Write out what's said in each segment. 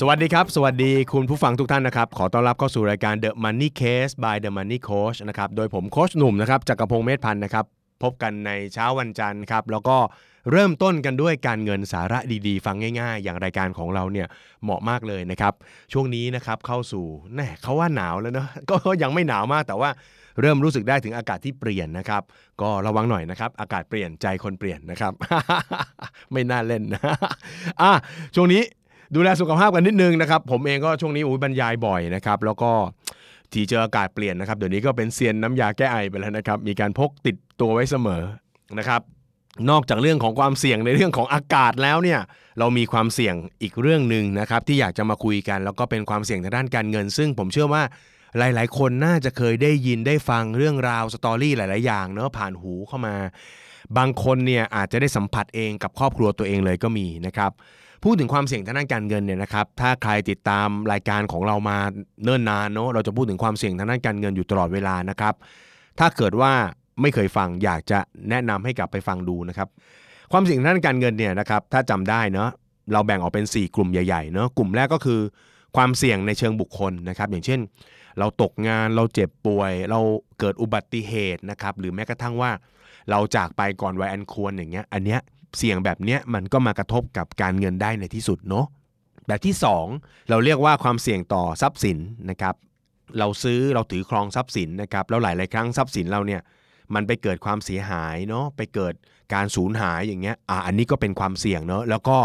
สวัสดีครับ สวัสดีคุณผู้ฟังทุกท่านนะครับ ขอต้อนรับเข้าสู่รายการ The Money Case by The Money Coach นะครับ โดยผมโคชหนุ่มนะครับจักรพงศ์เมธพันธ์นะครับ พบกันในเช้าวันจันทร์ครับ แล้วก็เริ่มต้นกันด้วยการเงินสาระดีๆ ฟังง่ายๆ อย่างรายการของเราเนี่ยเหมาะมากเลยนะครับ ช่วงนี้นะครับเข้าสู่แน่เขาว่าหนาวแล้วเนาะก็ยังไม่หนาวมากแต่ว่าเริ่มรู้สึกได้ถึงอากาศที่เปลี่ยนนะครับ ก็ระวังหน่อยนะครับ อากาศเปลี่ยนใจคนเปลี่ยนนะครับ ไม่น่าเล่นนะอะช่วงนี้ ดูแลสุขภาพกันนิดนึงนะครับ ผมเองก็ช่วงนี้อุ้ยบรรยายบ่อยนะครับแล้วก็ที่เจออากาศเปลี่ยนนะครับเดี๋ยวนี้ก็เป็นเซียนน้ำยาแก้ไอไปแล้วนะครับ มีการพกติดตัวไว้เสมอนะครับ นอกจากเรื่องของความเสี่ยงในเรื่องของอากาศแล้วเนี่ยเรามีความเสี่ยงอีกเรื่องหนึ่งนะครับ ที่อยากจะมาคุยกัน แล้วก็เป็นความเสี่ยงทางด้านการเงิน ซึ่งผมเชื่อว่าหลาย ๆ คนน่าจะเคยได้ยินได้ฟังเรื่องราวสตอรี่หลาย ๆ อย่างเนอะผ่านหูเข้ามา บางคนเนี่ยอาจจะได้สัมผัสเองกับครอบครัวตัวเองเลยก็มีนะครับ พูดถึงความเสี่ยงทางด้านการเงินเนี่ยนะครับถ้าใครติดตามรายการของเรามาเนิ่นนานเนาะเราจะพูดถึงความเสี่ยงทางด้านการเงินอยู่ตลอดเวลานะครับ ถ้าเกิดว่าไม่เคยฟังอยากจะแนะนำให้กลับไปฟังดูนะครับความเสี่ยงทางด้านการเงินเนี่ยนะครับถ้าจำได้เนาะเราแบ่งออกเป็น 4 กลุ่มใหญ่ๆเนาะกลุ่มแรกก็คือความเสี่ยงในเชิงบุคคลนะครับอย่างเช่น เราตกงานเราเจ็บป่วย เราเกิดอุบัติเหตุนะครับหรือแม้กระทั่งว่า เราจากไปก่อนวัยอันควรอย่างเงี้ยอันเนี้ย เสี่ยงแบบเนี้ยมันก็มากระทบกับการเงินได้ในที่สุดเนาะแบบที่ 2 เราเรียกว่าความเสี่ยงต่อทรัพย์สินนะครับ เราซื้อเราถือครองทรัพย์สินนะครับแล้วหลาย ๆ ครั้งทรัพย์สินเราเนี่ยมันไปเกิดความเสียหายเนาะไปเกิดการสูญหายอย่างเงี้ยอ่าอันนี้ก็เป็นความเสี่ยงเนาะแล้วก็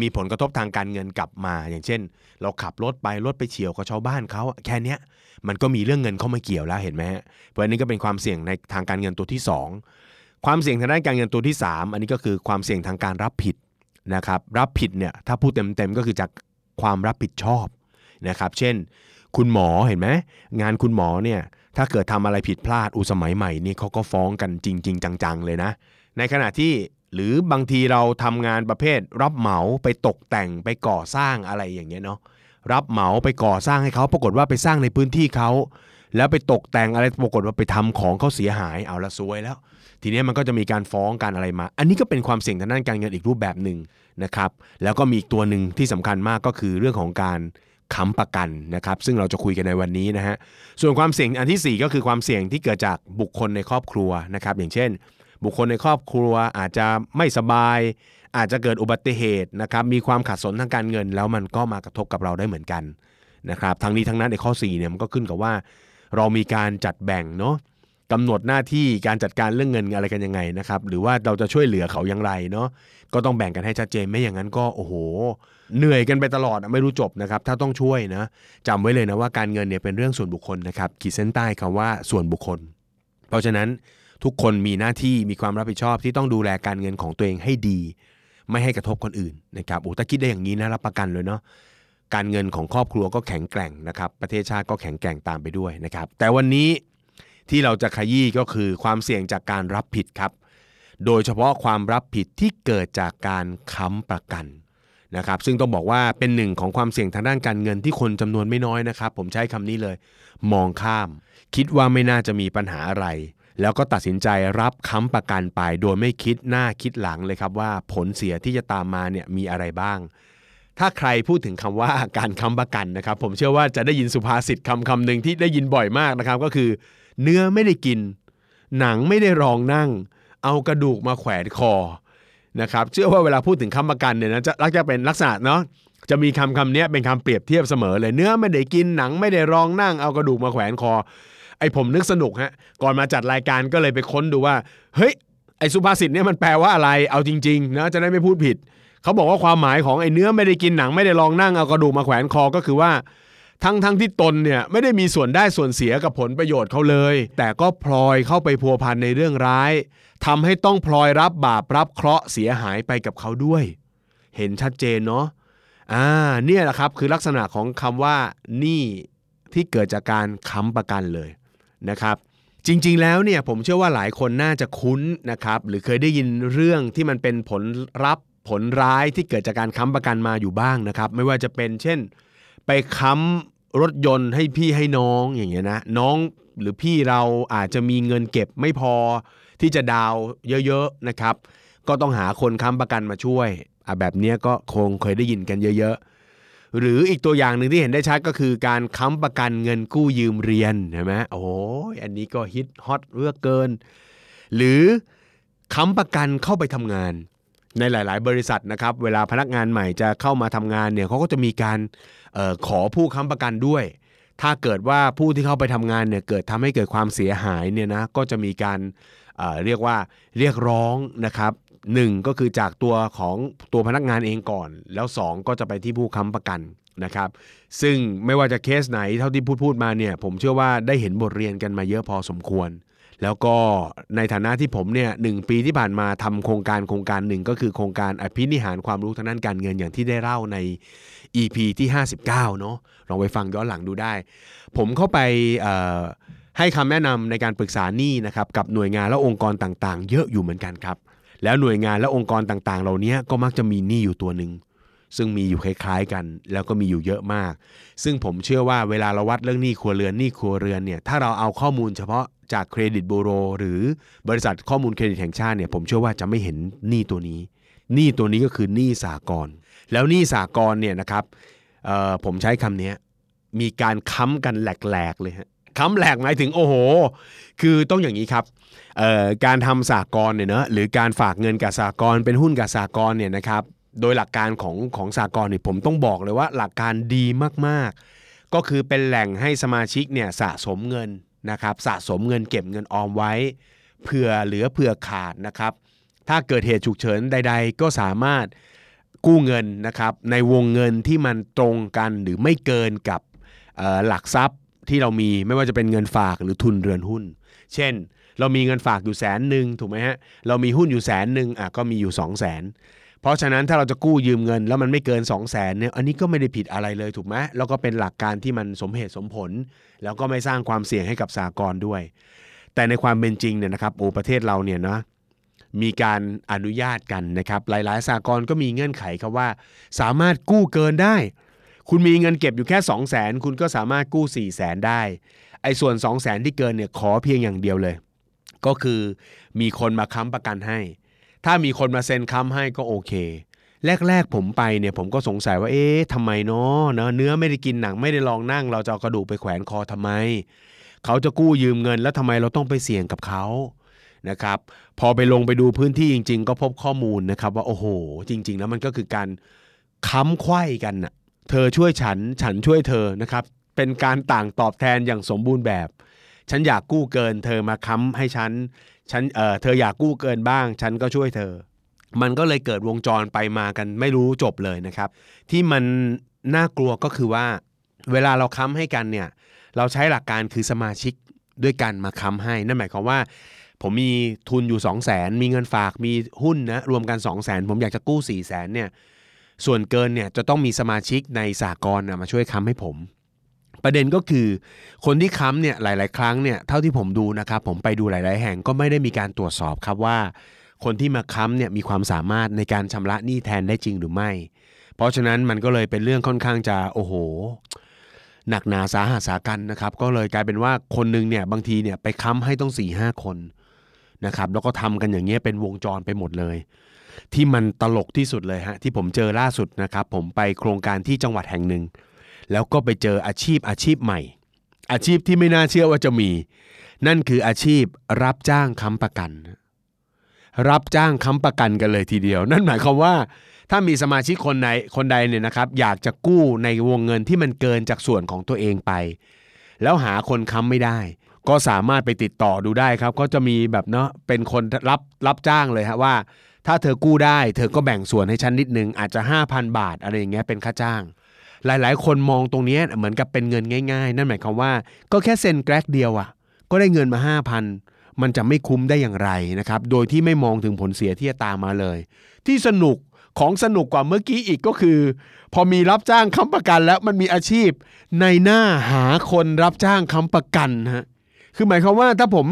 มีผลกระทบทางการเงินกลับมา อย่างเช่น เราขับรถไปรถไปเฉียวกับชาวบ้านเขาแค่เนี้ยมันก็มีเรื่องเงินเข้ามาเกี่ยวแล้วเห็นไหมฮะเพราะอันนี้ก็เป็นความเสี่ยงในทางการเงินตัวที่ 2 ความเสี่ยงทางด้านการเงินตัวที่ 3 อันนี้ก็คือความเสี่ยงทางการรับผิดนะครับรับผิดเนี่ยถ้าพูดเต็มๆก็คือจากความรับผิดชอบนะครับเช่น คุณหมอเห็นไหมงานคุณหมอเนี่ยถ้าเกิดทำอะไรผิดพลาดอุสมัยใหม่นี่เขาก็ฟ้องกันจริง ๆ จังๆเลยนะ ในขณะที่หรือบางทีเราทำงานประเภท รับเหมาไปตกแต่งไปก่อสร้างอะไรอย่างเงี้ยเนาะรับเหมาไปก่อสร้างให้เขาปรากฏว่าไปสร้างในพื้นที่เขาแล้วไปตกแต่งอะไรปรากฏว่าไปทำของเขาเสียหายเอาละซวยแล้ว ทีนี้มันก็จะมีการฟ้องการอะไรมา อันนี้ก็เป็นความเสี่ยงทางด้านการเงินอีกรูปแบบหนึ่งนะครับ แล้วก็มีอีกตัวหนึ่งที่สำคัญมากก็คือเรื่องของการค้ำประกันนะครับ ซึ่งเราจะคุยกันในวันนี้นะฮะ ส่วนความเสี่ยงอันที่ 4 ก็คือความเสี่ยงที่เกิดจากบุคคลในครอบครัวนะครับ อย่างเช่น บุคคลในครอบครัวอาจจะไม่สบาย อาจจะเกิดอุบัติเหตุนะครับ มีความขัดสนทางการเงิน แล้วมันก็มากระทบกับเราได้เหมือนกันนะครับ ทั้งนี้ทั้งนั้นในข้อ4เนี่ยมันก็ขึ้นกับว่า เรามีการจัดแบ่งเนาะ กำหนดหน้าที่การจัดการเรื่องเงินอะไรกันยังไงนะครับ หรือว่าเราจะช่วยเหลือเขาอย่างไรเนาะก็ต้องแบ่งกันให้ชัดเจนไม่อย่างนั้นก็โอ้โห เหนื่อยกันไปตลอดไม่รู้จบนะครับ ถ้าต้องช่วยนะจำไว้เลยนะว่าการเงินเนี่ยเป็นเรื่องส่วนบุคคลนะครับขีดเส้นใต้คำว่าส่วนบุคคล เพราะฉะนั้นทุกคนมีหน้าที่มีความรับผิดชอบที่ต้องดูแลการเงินของตัวเองให้ดี ไม่ให้กระทบคนอื่นนะครับโอ้ถ้าคิดได้อย่างนี้นะรับประกันเลยเนาะการเงินของครอบครัวก็แข็งแกร่งนะครับ ประเทศชาติก็แข็งแกร่งตามไปด้วยนะครับ แต่วันนี้ ที่เราจะขยี้ก็คือความเสี่ยงจากการรับผิดครับ โดยเฉพาะความรับผิดที่เกิดจากการค้ำประกันนะครับซึ่งต้องบอกว่าเป็นหนึ่งของความเสี่ยงทางด้านการเงินที่คนจำนวนไม่น้อยนะครับ ผมใช้คำนี้เลย มองข้าม คิดว่าไม่น่าจะมีปัญหาอะไร แล้วก็ตัดสินใจรับค้ำประกันไป โดยไม่คิดหน้าคิดหลังเลยครับว่าผลเสียที่จะตามมาเนี่ยมีอะไรบ้าง ถ้าใครพูดถึงคำว่าการค้ำประกันนะครับ ผมเชื่อว่าจะได้ยินสุภาษิตคำคำหนึ่งที่ได้ยินบ่อยมากนะครับ ก็คือ เนื้อไม่ได้กิน หนังไม่ได้รองนั่ง เอากระดูกมาแขวนคอนะครับเชื่อว่าเวลาพูดถึงคำประกันเนี่ยนะจะลักจะเป็นลักษณะเนาะจะมีคำคำนี้เป็นคำเปรียบเทียบเสมอเลย เนื้อไม่ได้กินหนังไม่ได้รองนั่ง เอากระดูกมาแขวนคอ ไอผมนึกสนุกฮะก่อนมาจัดรายการก็เลยไปค้นดูว่าเฮ้ยไอสุภาษิตเนี่ยมันแปลว่าอะไรเอาจริงๆนะจะได้ไม่พูดผิด เขาบอกว่าความหมายของไอ้เนื้อไม่ได้กินหนังไม่ได้ลองนั่งเอากระดูกมาแขวนคอก็คือว่า ทั้งทั้งที่ตนเนี่ยไม่ได้มีส่วนได้ส่วนเสียกับผลประโยชน์เขาเลย แต่ก็พลอยเข้าไปพัวพันในเรื่องร้ายทำให้ต้องพลอยรับบาปรับเคราะห์เสียหายไปกับเขาด้วย เห็นชัดเจนเนาะอ่าเนี่ยแหละครับคือลักษณะของคำว่าหนี้ที่เกิดจากการค้ำประกันเลยนะครับจริงๆ แล้วเนี่ยผมเชื่อว่าหลายคนน่าจะคุ้นนะครับหรือเคยได้ยินเรื่องที่มันเป็นผลรับผลร้ายที่เกิดจากการค้ำประกันมาอยู่บ้างนะครับ ไม่ว่าจะเป็นเช่น ไปค้ำรถยนต์ให้พี่ให้น้องอย่างเงี้ยนะน้องหรือพี่เราอาจจะมีเงินเก็บไม่พอที่จะดาวเยอะๆนะครับ ก็ต้องหาคนค้ำประกันมาช่วยอะแบบเนี้ยก็คงเคยได้ยินกันเยอะ ๆ หรืออีกตัวอย่างหนึ่งที่เห็นได้ชัดก็คือการค้ำประกันเงินกู้ยืมเรียนใช่ไหมโอ้ยอันนี้ก็ฮิตฮอตเรื่องเกิน หรือค้ำประกันเข้าไปทำงาน ในหลาย ๆ บริษัทนะครับ เวลาพนักงานใหม่จะเข้ามาทำงานเนี่ยเขาก็จะมีการออขอผู้ค้ำประกันด้วย ถ้าเกิดว่าผู้ที่เข้าไปทำงานเนี่ยเกิดทำให้เกิดความเสียหายเนี่ยนะก็จะมีการเเรียกว่าเรียกร้องนะครับหนึ่งก็คือจากตัวของตัวพนักงานเองก่อน แล้วสองก็จะไปที่ผู้ค้ำประกันนะครับ ซึ่งไม่ว่าจะเคสไหนเท่าที่พูดพูดมาเนี่ยผมเชื่อว่าได้เห็นบทเรียนกันมาเยอะพอสมควร แล้วก็ในฐานะที่ผมเนี่ยหนึ่งปีที่ผ่านมาทำโครงการโครงการหนึ่งก็คือโครงการอภินิหารความรู้ทางด้านการเงินอย่างที่ได้เล่าใน EP ที่ 59 เนาะลองไปฟังย้อนหลังดูได้ ผมเข้าไปให้คำแนะนำในการปรึกษาหนี้นะครับกับหน่วยงานและองค์กรต่างๆ เยอะอยู่เหมือนกันครับ แล้วหน่วยงานและองค์กรต่างๆ เหล่านี้ก็มักจะมีหนี้อยู่ตัวหนึ่งซึ่งมีอยู่คล้ายๆกัน แล้วก็มีอยู่เยอะมาก ซึ่งผมเชื่อว่าเวลาเราวัดเรื่องหนี้ครัวเรือนหนี้ครัวเรือนเนี่ยถ้าเราเอาข้อมูลเฉพาะ จากเครดิตบูโร หรือบริษัทข้อมูลเครดิตแห่งชาติเนี่ยผมเชื่อว่าจะไม่เห็นหนี้ตัวนี้หนี้ตัวนี้ก็คือหนี้สากลแล้วหนี้สากลเนี่ยนะครับผมใช้คำนี้มีการค้ำกันแหลกๆเลยฮะค้ำแหลกหมายถึงโอ้โห คือต้องอย่างนี้ครับการทำสากลเนี่ยเนะหรือการฝากเงินกับสากลเป็นหุ้นกับสากลเนี่ยนะครับโดยหลักการของของสากลเนี่ยผมต้องบอกเลยว่าหลักการดีมากๆ ก็คือเป็นแหล่งให้สมาชิกเนี่ยสะสมเงิน นะครับสะสมเงินเก็บเงินออมไว้ เผื่อเหลือเผื่อขาดนะครับ ถ้าเกิดเหตุฉุกเฉินใด ๆ ก็สามารถกู้เงินนะครับในวงเงินที่มันตรงกันหรือไม่เกินกับหลักทรัพย์ที่เรามีไม่ว่าจะเป็นเงินฝากหรือทุนเรือนหุ้น เช่น เรามีเงินฝากอยู่แสนหนึ่งถูกไหมฮะเรามีหุ้นอยู่แสนหนึ่งอะก็มีอยู่2 0 0แสน เพราะฉะนั้นถ้าเราจะกู้ยืมเงิน แล้วมันไม่เกิน 2 0 0แสนเนี่ยอันนี้ก็ไม่ได้ผิดอะไรเลยถูกไหมแล้วก็เป็นหลักการที่มันสมเหตุสมผล แล้วก็ไม่สร้างความเสี่ยงให้กับสากลด้วย แต่ในความเป็นจริงเนี่ยนะครับโอ้ประเทศเราเนี่ยนะมีการอนุญาตกันนะครับหลายๆสากลก็มีเงื่อนไขครับว่า สามารถกู้เกินได้ คุณมีเงินเก็บอยู่แค่ 2 0 0แสนคุณก็สามารถกู้4 0 0แสนได้ไอ้ส่วน 2 0 0แสนที่เกินเนี่ยขอเพียงอย่างเดียวเลย ก็คือมีคนมาค้ำประกันให้ ถ้ามีคนมาเซ็นค้ำให้ก็โอเค แรก ๆ ผมไปเนี่ยผมก็สงสัยว่าเอ๊ะทำไมเนาะเนอะเนื้อไม่ได้กินหนังไม่ได้ลองนั่ง เราจะเอากระดูกไปแขวนคอทำไม เขาจะกู้ยืมเงินแล้วทำไมเราต้องไปเสี่ยงกับเขานะครับพอไปลงไปดูพื้นที่จริง ๆ ก็พบข้อมูลนะครับว่าโอ้โห จริง ๆ แล้วมันก็คือการค้ำไขว้กันน่ะเธอช่วยฉันฉันช่วยเธอนะครับเป็นการต่างตอบแทนอย่างสมบูรณ์แบบ ฉันอยากกู้เกิน เธอมาค้ำให้ฉัน ฉันเออเธออยากกู้เกินบ้าง ฉันก็ช่วยเธอ มันก็เลยเกิดวงจรไปมากันไม่รู้จบเลยนะครับ ที่มันน่ากลัวก็คือว่า เวลาเราค้ำให้กันเนี่ยเราใช้หลักการคือสมาชิกด้วยกันมาค้ำให้ นั่นหมายความว่า ผมมีทุนอยู่ 2 0 0แสนมีเงินฝากมีหุ้นนะรวมกัน 2 0 0แสนผมอยากจะกู้4 0 0แสนเนี่ยส่วนเกินเนี่ยจะต้องมีสมาชิกในสากลนะมาช่วยค้ำให้ผม ประเด็นก็คือ คนที่ค้ำเนี่ยหลาย ๆ ครั้งเนี่ยเท่าที่ผมดูนะครับผมไปดูหลาย ๆ แห่งก็ไม่ได้มีการตรวจสอบครับว่า คนที่มาค้ำเนี่ยมีความสามารถในการชำระหนี้แทนได้จริงหรือไม่ เพราะฉะนั้นมันก็เลยเป็นเรื่องค่อนข้างจะโอ้โหหนักหนาสาหัสสากันนะครับก็เลยกลายเป็นว่าคนหนึงเนี่ยบางทีเนี่ยไปค้ำให้ต้อง4ี่ห้าคนนะครับแล้วก็ทำกันอย่างเงี้ยเป็นวงจรไปหมดเลย ที่มันตลกที่สุดเลยฮะที่ผมเจอล่าสุดนะครับผมไปโครงการที่จังหวัดแห่งหนึ่ง แล้วก็ไปเจออาชีพอาชีพใหม่ อาชีพที่ไม่น่าเชื่อว่าจะมี นั่นคืออาชีพรับจ้างค้ำประกัน รับจ้างค้ำประกันกันเลยทีเดียว นั่นหมายความว่าถ้ามีสมาชิกคนใดคนใดเนี่ยนะครับ อยากจะกู้ในวงเงินที่มันเกินจากส่วนของตัวเองไป แล้วหาคนค้ำไม่ได้ ก็สามารถไปติดต่อดูได้ครับ ก็จะมีแบบเนาะเป็นคนรับรับจ้างเลยฮะว่า ถ้าเธอกู้ได้ เธอก็แบ่งส่วนให้ฉันนิดนึงอาจจะ 5,000 บาทอะไรอย่างเงี้ยเป็นค่าจ้าง หลายๆ คนมองตรงนี้เหมือนกับเป็นเงินง่าย ๆ นั่นหมายความว่า ก็แค่เซ็นแกรกเดียวอะ่ะ ก็ได้เงินมา 5,000 มันจะไม่คุ้มได้อย่างไรนะครับ โดยที่ไม่มองถึงผลเสียที่จะตามมาเลย ที่สนุกของสนุกกว่าเมื่อกี้อีกก็คือ พอมีรับจ้างค้ำประกันแล้วมันมีอาชีพ ในหน้าหาคนรับจ้างค้ำประกันฮะคือหมายความว่าถ้าผม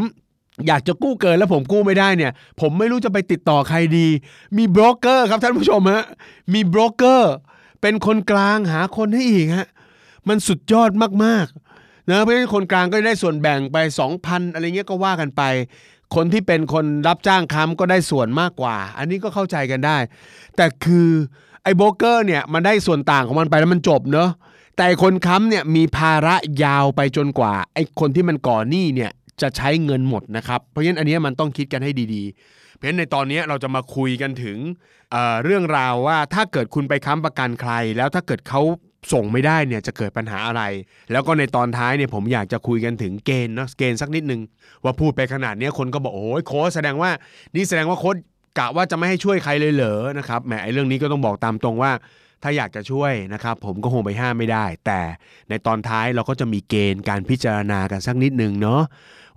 อยากจะกู้เกินแล้วผมกู้ไม่ได้เนี่ย ผมไม่รู้จะไปติดต่อใครดี มีโบรกเกอร์ครับท่านผู้ชมฮะมีโบรกเกอร์ เป็นคนกลางหาคนให้อีกฮะมันสุดยอดมากๆนะเพราะฉะนั้นคนกลางก็ได้ส่วนแบ่งไป 2,000 อะไรเงี้ยก็ว่ากันไป คนที่เป็นคนรับจ้างค้ำก็ได้ส่วนมากกว่า อันนี้ก็เข้าใจกันได้ แต่คือไอ้โบรกเกอร์เนี่ยมันได้ส่วนต่างของมันไปแล้วมันจบเนอะแต่คนค้ำเนี่ยมีภาระยาวไปจนกว่าไอ้คนที่มันก่อหนี้เนี่ยจะใช้เงินหมดนะครับ เพราะฉะนั้นอันนี้มันต้องคิดกันให้ดีๆ เพราะในตอนนี้เราจะมาคุยกันถึงเเรื่องราวว่าถ้าเกิดคุณไปค้ำประกันใคร แล้วถ้าเกิดเขาส่งไม่ได้เนี่ยจะเกิดปัญหาอะไร แล้วก็ในตอนท้ายเนี่ยผมอยากจะคุยกันถึงเกณฑ์เนาะเกณฑ์สักนิดนึง ว่าพูดไปขนาดนี้คนก็บอกโอ้ยโค้ชแสดงว่า นี่แสดงว่าโค้ชกะว่าจะไม่ให้ช่วยใครเลยเหรอนะครับแหมไอ้เรื่องนี้ก็ต้องบอกตามตรงว่า ถ้าอยากจะช่วยนะครับผมก็คงไปห้ามไม่ได้ แต่ในตอนท้ายเราก็จะมีเกณฑ์การพิจารณากันสักนิดนึงเนาะ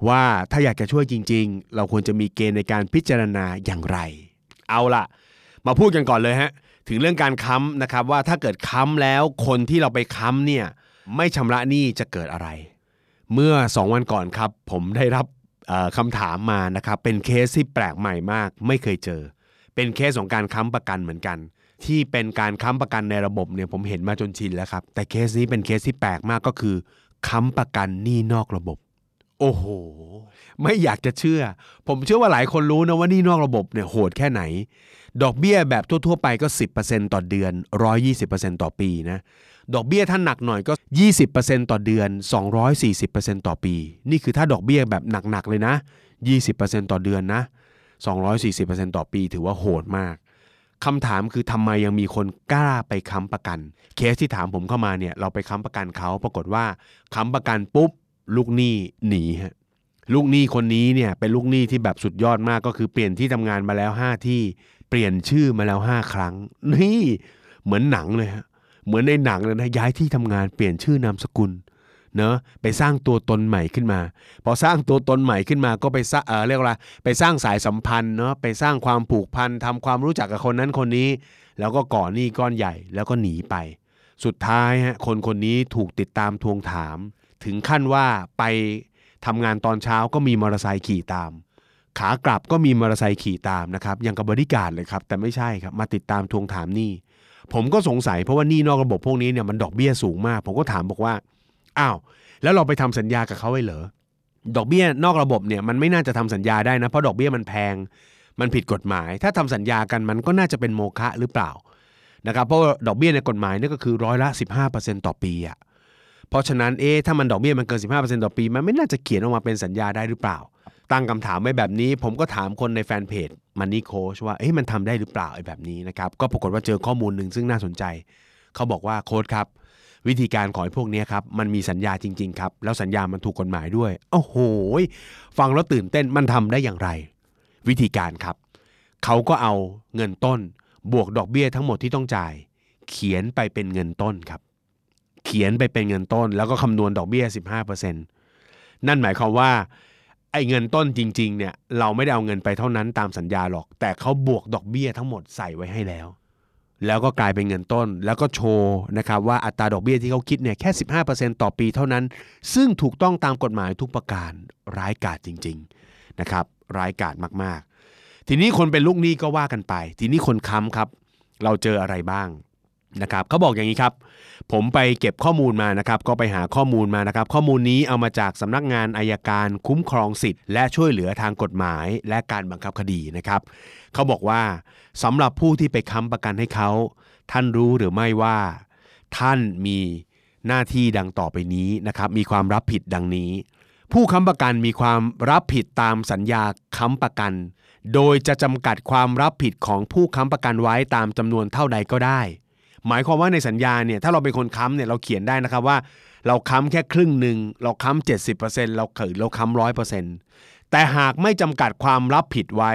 ว่าถ้าอยากจะช่วยจริง ๆ เราควรจะมีเกณฑ์ในการพิจารณาอย่างไร เอาล่ะ มาพูดกันก่อนเลยฮะถึงเรื่องการค้ำนะครับว่าถ้าเกิดค้ำแล้วคนที่เราไปค้ำเนี่ยไม่ชำระหนี้จะเกิดอะไร เมื่อ 2 วันก่อนครับ ผมได้รับคำถามมานะครับเป็นเคสที่แปลกใหม่มาก ไม่เคยเจอ เป็นเคสของการค้ำประกันเหมือนกัน ที่เป็นการค้ำประกันในระบบเนี่ยผมเห็นมาจนชินแล้วครับ แต่เคสนี้เป็นเคสที่แปลกมากก็คือค้ำประกันหนี้นอกระบบ โอ้โห ไม่อยากจะเชื่อ ผมเชื่อว่าหลายคนรู้นะว่าหนี้นอกระบบเนี่ยโหดแค่ไหน ดอกเบี้ยแบบทั่ว ๆ ไปก็ 10%ต่อเดือน 120%ต่อปีนะดอกเบี้ยถ้าหนักหน่อยก็ 20%ต่อเดือน 240%ต่อปี นี่คือถ้าดอกเบี้ยแบบหนักๆเลยนะ 20%ต่อเดือนนะ 240%ต่อปีถือว่าโหดมาก คำถามคือทำไมยังมีคนกล้าไปค้ำประกัน เคสที่ถามผมเข้ามาเนี่ยเราไปค้ำประกันเขาปรากฏว่าค้ำประกันปุ๊บลูกหนี้หนีฮะลูกหนี้คนนี้เนี่ยเป็นลูกหนี้ที่แบบสุดยอดมากก็คือเปลี่ยนที่ทำงานมาแล้ว 5 ที่เปลี่ยนชื่อมาแล้ว 5 ครั้ง นี่เหมือนหนังเลยฮะเหมือนในหนังเลยนะย้ายที่ทำงานเปลี่ยนชื่อนามสกุล เนอะไปสร้างตัวตนใหม่ขึ้นมา พอสร้างตัวตนใหม่ขึ้นมาก็ไปสร้างเออเรียกว่าอะไรไปสร้างสายสัมพันธ์เนาะไปสร้างความผูกพันทำความรู้จักกับคนนั้นคนนี้ แล้วก็ก่อหนี้ก้อนใหญ่แล้วก็หนีไป สุดท้ายฮะคนคนนี้ถูกติดตามทวงถาม ถึงขั้นว่าไปทำงานตอนเช้าก็มีมอเตอร์ไซค์ขี่ตาม ขากลับก็มีมอเตอร์ไซค์ขี่ตามนะครับย่างกับบริการเลยครับ แต่ไม่ใช่ครับมาติดตามทวงถามหนี้ผมก็สงสัยเพราะว่านี้นอกระบบพวกนี้เนี่ยมันดอกเบี้ยสูงมาก ผมก็ถามบอกว่า อ้าวแล้วเราไปทำสัญญากับเขาไว้เหรอดอกเบี้ยนอกระบบเนี่ยมันไม่น่าจะทำสัญญาได้นะเพราะดอกเบี้ยมันแพง มันผิดกฎหมาย ถ้าทำสัญญากันมันก็น่าจะเป็นโมฆะหรือเปล่านะครับเพราะดอกเบี้ยในกฎหมายนี่ก็คือร้อยละ 15%ต่อปีอะเพราะฉะนั้นเอ๊ะถ้ามันดอกเบี้ยมันเกิน 15%ต่อปี มันไม่น่าจะเขียนออกมาเป็นสัญญาได้หรือเปล่า ตั้งคำถามไว้แบบนี้ ผมก็ถามคนในแฟนเพจมันนี่โคชว่าเอ๊ะมันทำได้หรือเปล่าไอ้แบบนี้นะครับก็ปรากฏว่าเจอข้อมูลหนึ่งซึ่งน่าสนใจ เขาบอกว่าโค้ชครับ วิธีการของไอ้พวกนี้ครับมันมีสัญญาจริงๆครับแล้วสัญญามันถูกกฎหมายด้วยโอ้โหฟังแล้วตื่นเต้นมันทำได้อย่างไร วิธีการครับเขาก็เอาเงินต้น บวกดอกเบี้ยทั้งหมดที่ต้องจ่าย เขียนไปเป็นเงินต้นครับ เขียนไปเป็นเงินต้น แล้วก็คำนวณดอกเบี้ย 15%นั่นหมายความว่าไอ้เงินต้นจริงๆเนี่ยเราไม่ได้เอาเงินไปเท่านั้นตามสัญญาหรอก แต่เขาบวกดอกเบี้ยทั้งหมดใส่ไว้ให้แล้ว แล้วก็กลายเป็นเงินต้น แล้วก็โชว์นะครับว่าอัตราดอกเบี้ยที่เขาคิดเนี่ยแค่ 15%ต่อปีเท่านั้น ซึ่งถูกต้องตามกฎหมายทุกประการร้ายกาจจริงๆนะครับร้ายกาจมากๆ ทีนี้คนเป็นลูกหนี้ก็ว่ากันไป ทีนี้คนค้ำครับ เราเจออะไรบ้าง นะครับเขาบอกอย่างนี้ครับ ผมไปเก็บข้อมูลมานะครับ ก็ไปหาข้อมูลมานะครับ ข้อมูลนี้เอามาจากสำนักงานอายการคุ้มครองสิทธิ์และช่วยเหลือทางกฎหมายและการบังคับคดีนะครับเขาบอกว่าสำหรับผู้ที่ไปค้ำประกันให้เขาท่านรู้หรือไม่ว่า ท่านมีหน้าที่ดังต่อไปนี้นะครับ มีความรับผิดดังนี้ ผู้ค้ำประกันมีความรับผิดตามสัญญาค้ำประกัน โดยจะจำกัดความรับผิดของผู้ค้ำประกันไว้ตามจำนวนเท่าใดก็ได้ หมายความว่าในสัญญาเนี่ยถ้าเราเป็นคนค้ำเนี่ยเราเขียนได้นะครับว่า เราค้ำแค่ครึ่งหนึ่งเราค้ำ70%เปอร์เซ็นต์เราเขินเราค้ำร้อยเปอร์เซ็นต์แต่หากไม่จำกัดความรับผิดไว้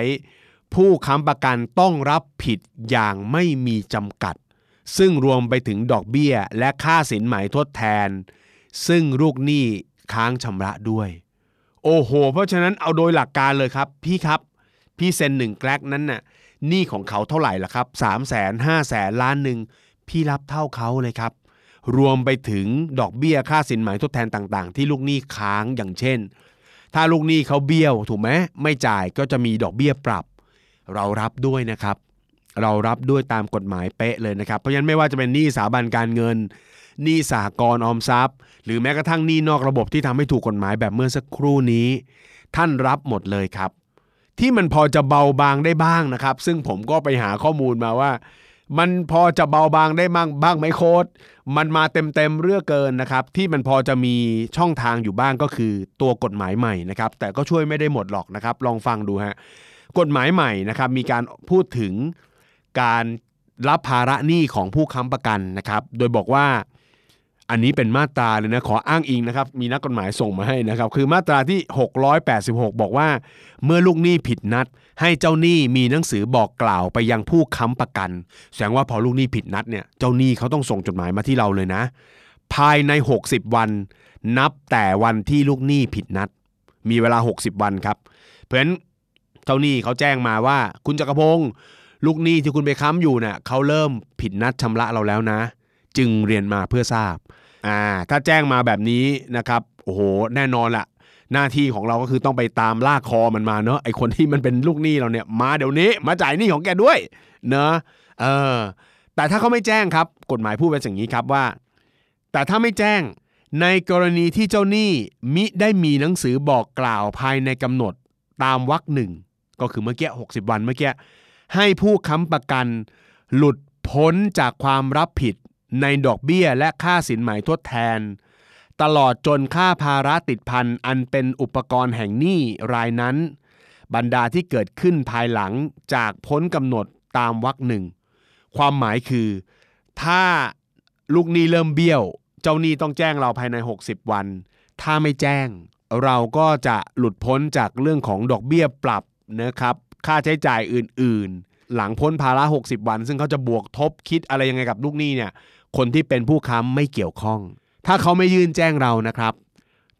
ผู้ค้ำประกันต้องรับผิดอย่างไม่มีจำกัด ซึ่งรวมไปถึงดอกเบี้ย และค่าสินไหมทดแทน ซึ่งลูกหนี้ค้างชำระด้วย โอ้โห เพราะฉะนั้นเอาโดยหลักการเลยครับ พี่ครับ พี่เซ็นหนึ่งแกลกนั้นน่ะหนี้ของเขาเท่าไหร่ล่ะครับ3 0 0 0 0 0 5แสนล้านหนึ่ง พี่รับเท่าเขาเลยครับ รวมไปถึงดอกเบี้ยค่าสินไหมทดแทนต่างๆ ที่ลูกหนี้ค้างอย่างเช่น ถ้าลูกหนี้เขาเบี้ยวถูกไหมไม่จ่ายก็จะมีดอกเบี้ยปรับ เรารับด้วยนะครับ เรารับด้วยตามกฎหมายเป๊ะเลยนะครับ เพราะฉะนั้นไม่ว่าจะเป็นหนี้สถาบันการเงินหนี้สหกรณ์ออมทรัพย์ หรือแม้กระทั่งหนี้นอกระบบที่ทำให้ถูกกฎหมายแบบเมื่อสักครู่นี้ ท่านรับหมดเลยครับ ที่มันพอจะเบาบางได้บ้างนะครับ ซึ่งผมก็ไปหาข้อมูลมาว่า มันพอจะเบาบางได้บ้างบ้างไหมโค้ดมันมาเต็มเต็มๆเรื่องเกินนะครับ ที่มันพอจะมีช่องทางอยู่บ้างก็คือตัวกฎหมายใหม่นะครับ แต่ก็ช่วยไม่ได้หมดหรอกนะครับ ลองฟังดูฮะกฎหมายใหม่นะครับ มีการพูดถึงการรับภาระหนี้ของผู้ค้ำประกันนะครับ โดยบอกว่าอันนี้เป็นมาตราเลยนะขออ้างอิงนะครับ มีนักกฎหมายส่งมาให้นะครับ คือมาตราที่ 686 บอกว่า เมื่อลูกหนี้ผิดนัด ให้เจ้าหนี้มีหนังสือบอกกล่าวไปยังผู้ค้ำประกัน แสดงว่าพอลูกหนี้ผิดนัดเนี่ยเจ้าหนี้เขาต้องส่งจดหมายมาที่เราเลยนะ ภายใน 60 วัน นับแต่วันที่ลูกหนี้ผิดนัด มีเวลา 60 วันครับ เพราะฉะนั้นเจ้าหนี้เขาแจ้งมาว่า คุณจักรพงศ์ลูกหนี้ที่คุณไปค้ำอยู่เนี่ยเขาเริ่มผิดนัดชำระเราแล้วนะ จึงเรียนมาเพื่อทราบอ่าถ้าแจ้งมาแบบนี้นะครับโอ้โหแน่นอนละ หน้าที่ของเราก็คือต้องไปตามลากคอมันมาเนอะไอคนที่มันเป็นลูกหนี้เราเนี่ยมาเดี๋ยวนี้มาจ่ายหนี้ของแกด้วยเนอะเออแต่ถ้าเขาไม่แจ้งครับ กฎหมายพูดไว้อย่างนี้ครับว่า แต่ถ้าไม่แจ้งในกรณีที่เจ้าหนี้มิได้มีหนังสือบอกกล่าวภายในกำหนดตามวรรคหนึ่งก็คือเมื่อกี้60 วันเมื่อกี้ให้ผู้ค้ำประกัน หลุดพ้นจากความรับผิดในดอกเบี้ยและค่าสินไหมทดแทน ตลอดจนค่าภาระติดพันอันเป็นอุปกรณ์แห่งหนี้รายนั้น บรรดาที่เกิดขึ้นภายหลังจากพ้นกำหนดตามวรรคหนึ่ง ความหมายคือ ถ้าลูกหนี้เริ่มเบี้ยว เจ้าหนี้ต้องแจ้งเราภายใน 60 วัน ถ้าไม่แจ้ง เราก็จะหลุดพ้นจากเรื่องของดอกเบี้ยปรับนะครับ ค่าใช้จ่ายอื่นๆ หลังพ้นภาระ 60 วัน ซึ่งเขาจะบวกทบคิดอะไรยังไงกับลูกหนี้เนี่ยคนที่เป็นผู้ค้ำไม่เกี่ยวข้อง ถ้าเขาไม่ยื่นแจ้งเรานะครับ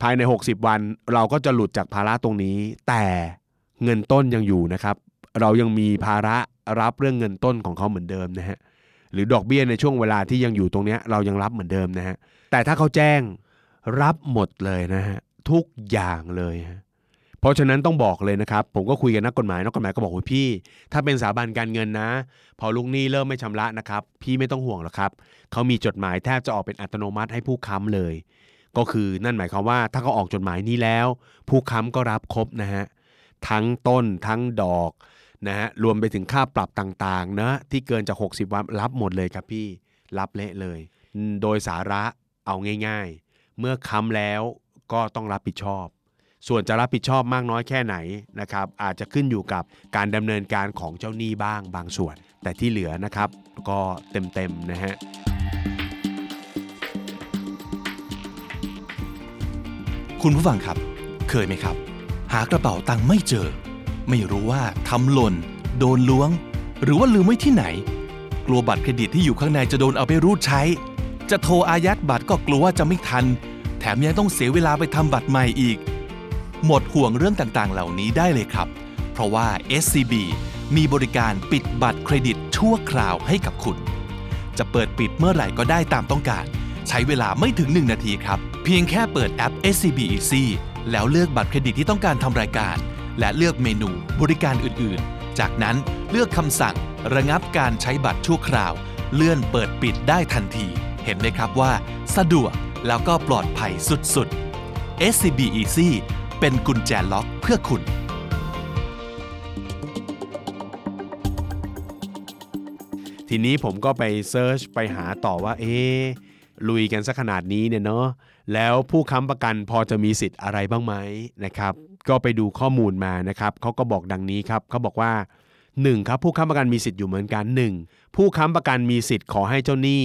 ภายใน 60 วันเราก็จะหลุดจากภาระตรงนี้ แต่เงินต้นยังอยู่นะครับ เรายังมีภาระรับเรื่องเงินต้นของเขาเหมือนเดิมนะฮะหรือดอกเบี้ยในช่วงเวลาที่ยังอยู่ตรงนี้เรายังรับเหมือนเดิมนะฮะแต่ถ้าเขาแจ้งรับหมดเลยนะฮะทุกอย่างเลยฮะ เพราะฉะนั้นต้องบอกเลยนะครับ ผมก็คุยกับนักกฎหมายนักกฎหมายก็บอกว่าพี่ ถ้าเป็นสถาบันการเงินนะ พอลูกหนี้เริ่มไม่ชำระนะครับ พี่ไม่ต้องห่วงหรอกครับเขามีจดหมายแทบจะออกเป็นอัตโนมัติให้ผู้ค้ำเลย ก็คือนั่นหมายความว่าถ้าเขาออกจดหมายนี้แล้ว ผู้ค้ำก็รับครบนะฮะทั้งต้นทั้งดอกนะฮะรวมไปถึงค่าปรับต่างๆนะที่เกินจาก 60 วันรับหมดเลยครับพี่รับเละเลย โดยสาระเอาง่าย ๆ เมื่อค้ำแล้วก็ต้องรับผิดชอบ ส่วนจะรับผิดชอบมากน้อยแค่ไหนนะครับอาจจะขึ้นอยู่กับการดำเนินการของเจ้าหนี้บ้างบางส่วน แต่ที่เหลือนะครับก็เต็มๆนะฮะคุณผู้ฟังครับ เคยไหมครับ หากระเป๋าตังค์ไม่เจอ ไม่รู้ว่าทำหล่น โดนล้วง หรือว่าลืมไว้ที่ไหน กลัวบัตรเครดิตที่อยู่ข้างในจะโดนเอาไปรูดใช้ จะโทรอายัดบัตรก็กลัวว่าจะไม่ทัน แถมยังต้องเสียเวลาไปทำบัตรใหม่อีก หมดห่วงเรื่องต่างๆ เหล่านี้ได้เลยครับ เพราะว่า SCB มีบริการปิดบัตรเครดิตชั่วคราวให้กับคุณ จะเปิดปิดเมื่อไหร่ก็ได้ตามต้องการ ใช้เวลาไม่ถึง 1 นาทีครับ เพียงแค่เปิดแอป SCB Easy แล้วเลือกบัตรเครดิตที่ต้องการทำรายการ และเลือกเมนูบริการอื่นๆ จากนั้นเลือกคำสั่ง ระงับการใช้บัตรชั่วคราว เลื่อนเปิดปิดได้ทันที เห็นไหมครับว่า สะดวกแล้วก็ปลอดภัยสุดๆ SCB Easy เป็นกุญแจล็อกเพื่อคุณ ทีนี้ผมก็ไปเซิร์ชไปหาต่อว่า เอ๊ะลุยกันสักขนาดนี้เนี่ยเนาะแล้วผู้ค้ำประกันพอจะมีสิทธิ์อะไรบ้างไหมนะครับก็ไปดูข้อมูลมานะครับเขาก็บอกดังนี้ครับเขาบอกว่า 1. ครับผู้ค้ำประกันมีสิทธิ์อยู่เหมือนกัน 1. ผู้ค้ำประกันมีสิทธิ์ขอให้เจ้าหนี้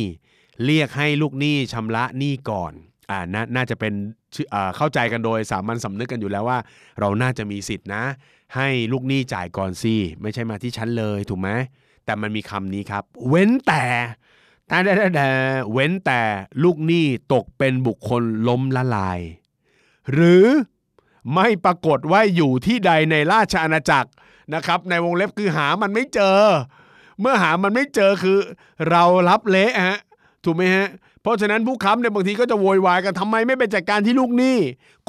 เรียกให้ลูกหนี้ชำระหนี้ก่อน อ่านน่าจะเป็นเข้าใจกันโดยสามัญสำนึกกันอยู่แล้วว่า เราน่าจะมีสิทธินะ ให้ลูกหนี้จ่ายก่อนสิไม่ใช่มาที่ชั้นเลยถูกไหมแต่มันมีคำนี้ครับ เว้นแต่แต่แต่แต่เว้นแต่ลูกหนี้ตกเป็นบุคคลล้มละลาย หรือไม่ปรากฏว่าอยู่ที่ใดในราชอาณาจักรนะครับ ในวงเล็บคือหามันไม่เจอ เมื่อหามันไม่เจอคือ เรารับเละฮะถูกไหมฮะ เพราะฉะนั้นผู้ค้ำเนี่ยบางทีก็จะโวยวายกันทำไมไม่ไปจัดการที่ลูกหนี้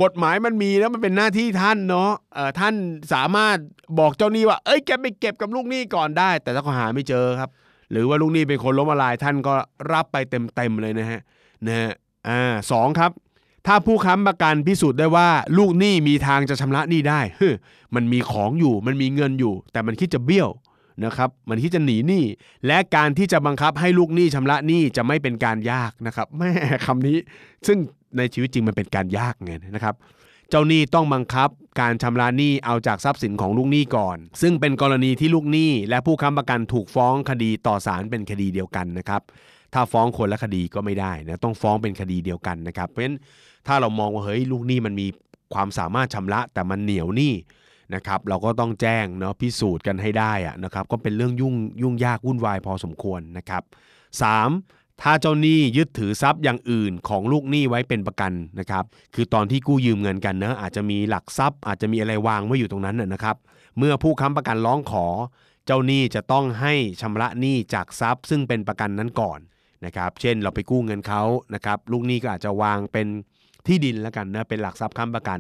กฎหมายมันมีแล้วมันเป็นหน้าที่ท่านเนาะเอ่อท่านสามารถบอกเจ้าหนี้ว่า เอ้ยแกไปเก็บกับลูกหนี้ก่อนได้ แต่ถ้าเขาหาไม่เจอครับ หรือว่าลูกหนี้เป็นคนล้มละลายท่านก็รับไปเต็มๆเลยนะฮะนะฮะอ่าสองครับถ้าผู้ค้ำประกันพิสูจน์ได้ว่าลูกหนี้มีทางจะชำระหนี้ได้เฮ้ยมันมีของอยู่ มันมีเงินอยู่ แต่มันคิดจะเบี้ยว นะครับมันคิดจะหนีหนี้และการที่จะบังคับให้ลูกหนี้ชำระหนี้จะไม่เป็นการยากนะครับแม่คำนี้ซึ่งในชีวิตจริงมันเป็นการยากไงนะครับเจ้าหนี้ต้องบังคับการชำระหนี้เอาจากทรัพย์สินของลูกหนี้ก่อน ซึ่งเป็นกรณีที่ลูกหนี้และผู้ค้ำประกันถูกฟ้องคดีต่อศาลเป็นคดีเดียวกันนะครับ ถ้าฟ้องคนละคดีก็ไม่ได้นะต้องฟ้องเป็นคดีเดียวกันนะครับ เพราะฉะนั้นถ้าเรามองว่าเฮ้ยลูกหนี้มันมีความสามารถชำระแต่มันเหนียวหนี้ นะครับเราก็ต้องแจ้งเนาะพิสูจน์กันให้ได้อะนะครับก็เป็นเรื่องยุ่งยุ่งยากวุ่นวายพอสมควรนะครับ 3. ถ้าเจ้าหนี้ยึดถือทรัพย์อย่างอื่นของลูกหนี้ไว้เป็นประกันนะครับคือตอนที่กู้ยืมเงินกันเนะอาจจะมีหลักทรัพย์ อาจจะมีอะไรวางไว้อยู่ตรงนั้นนะนะครับ เมื่อผู้ค้ำประกันร้องขอ เจ้าหนี้จะต้องให้ชำระหนี้จากทรัพย์ ซึ่งเป็นประกันนั้นก่อนนะครับเช่นเราไปกู้เงินเขานะครับลูกหนี้ก็อาจจะวางเป็นที่ดินแล้วกันนะเป็นหลักทรัพย์ค้ำประกัน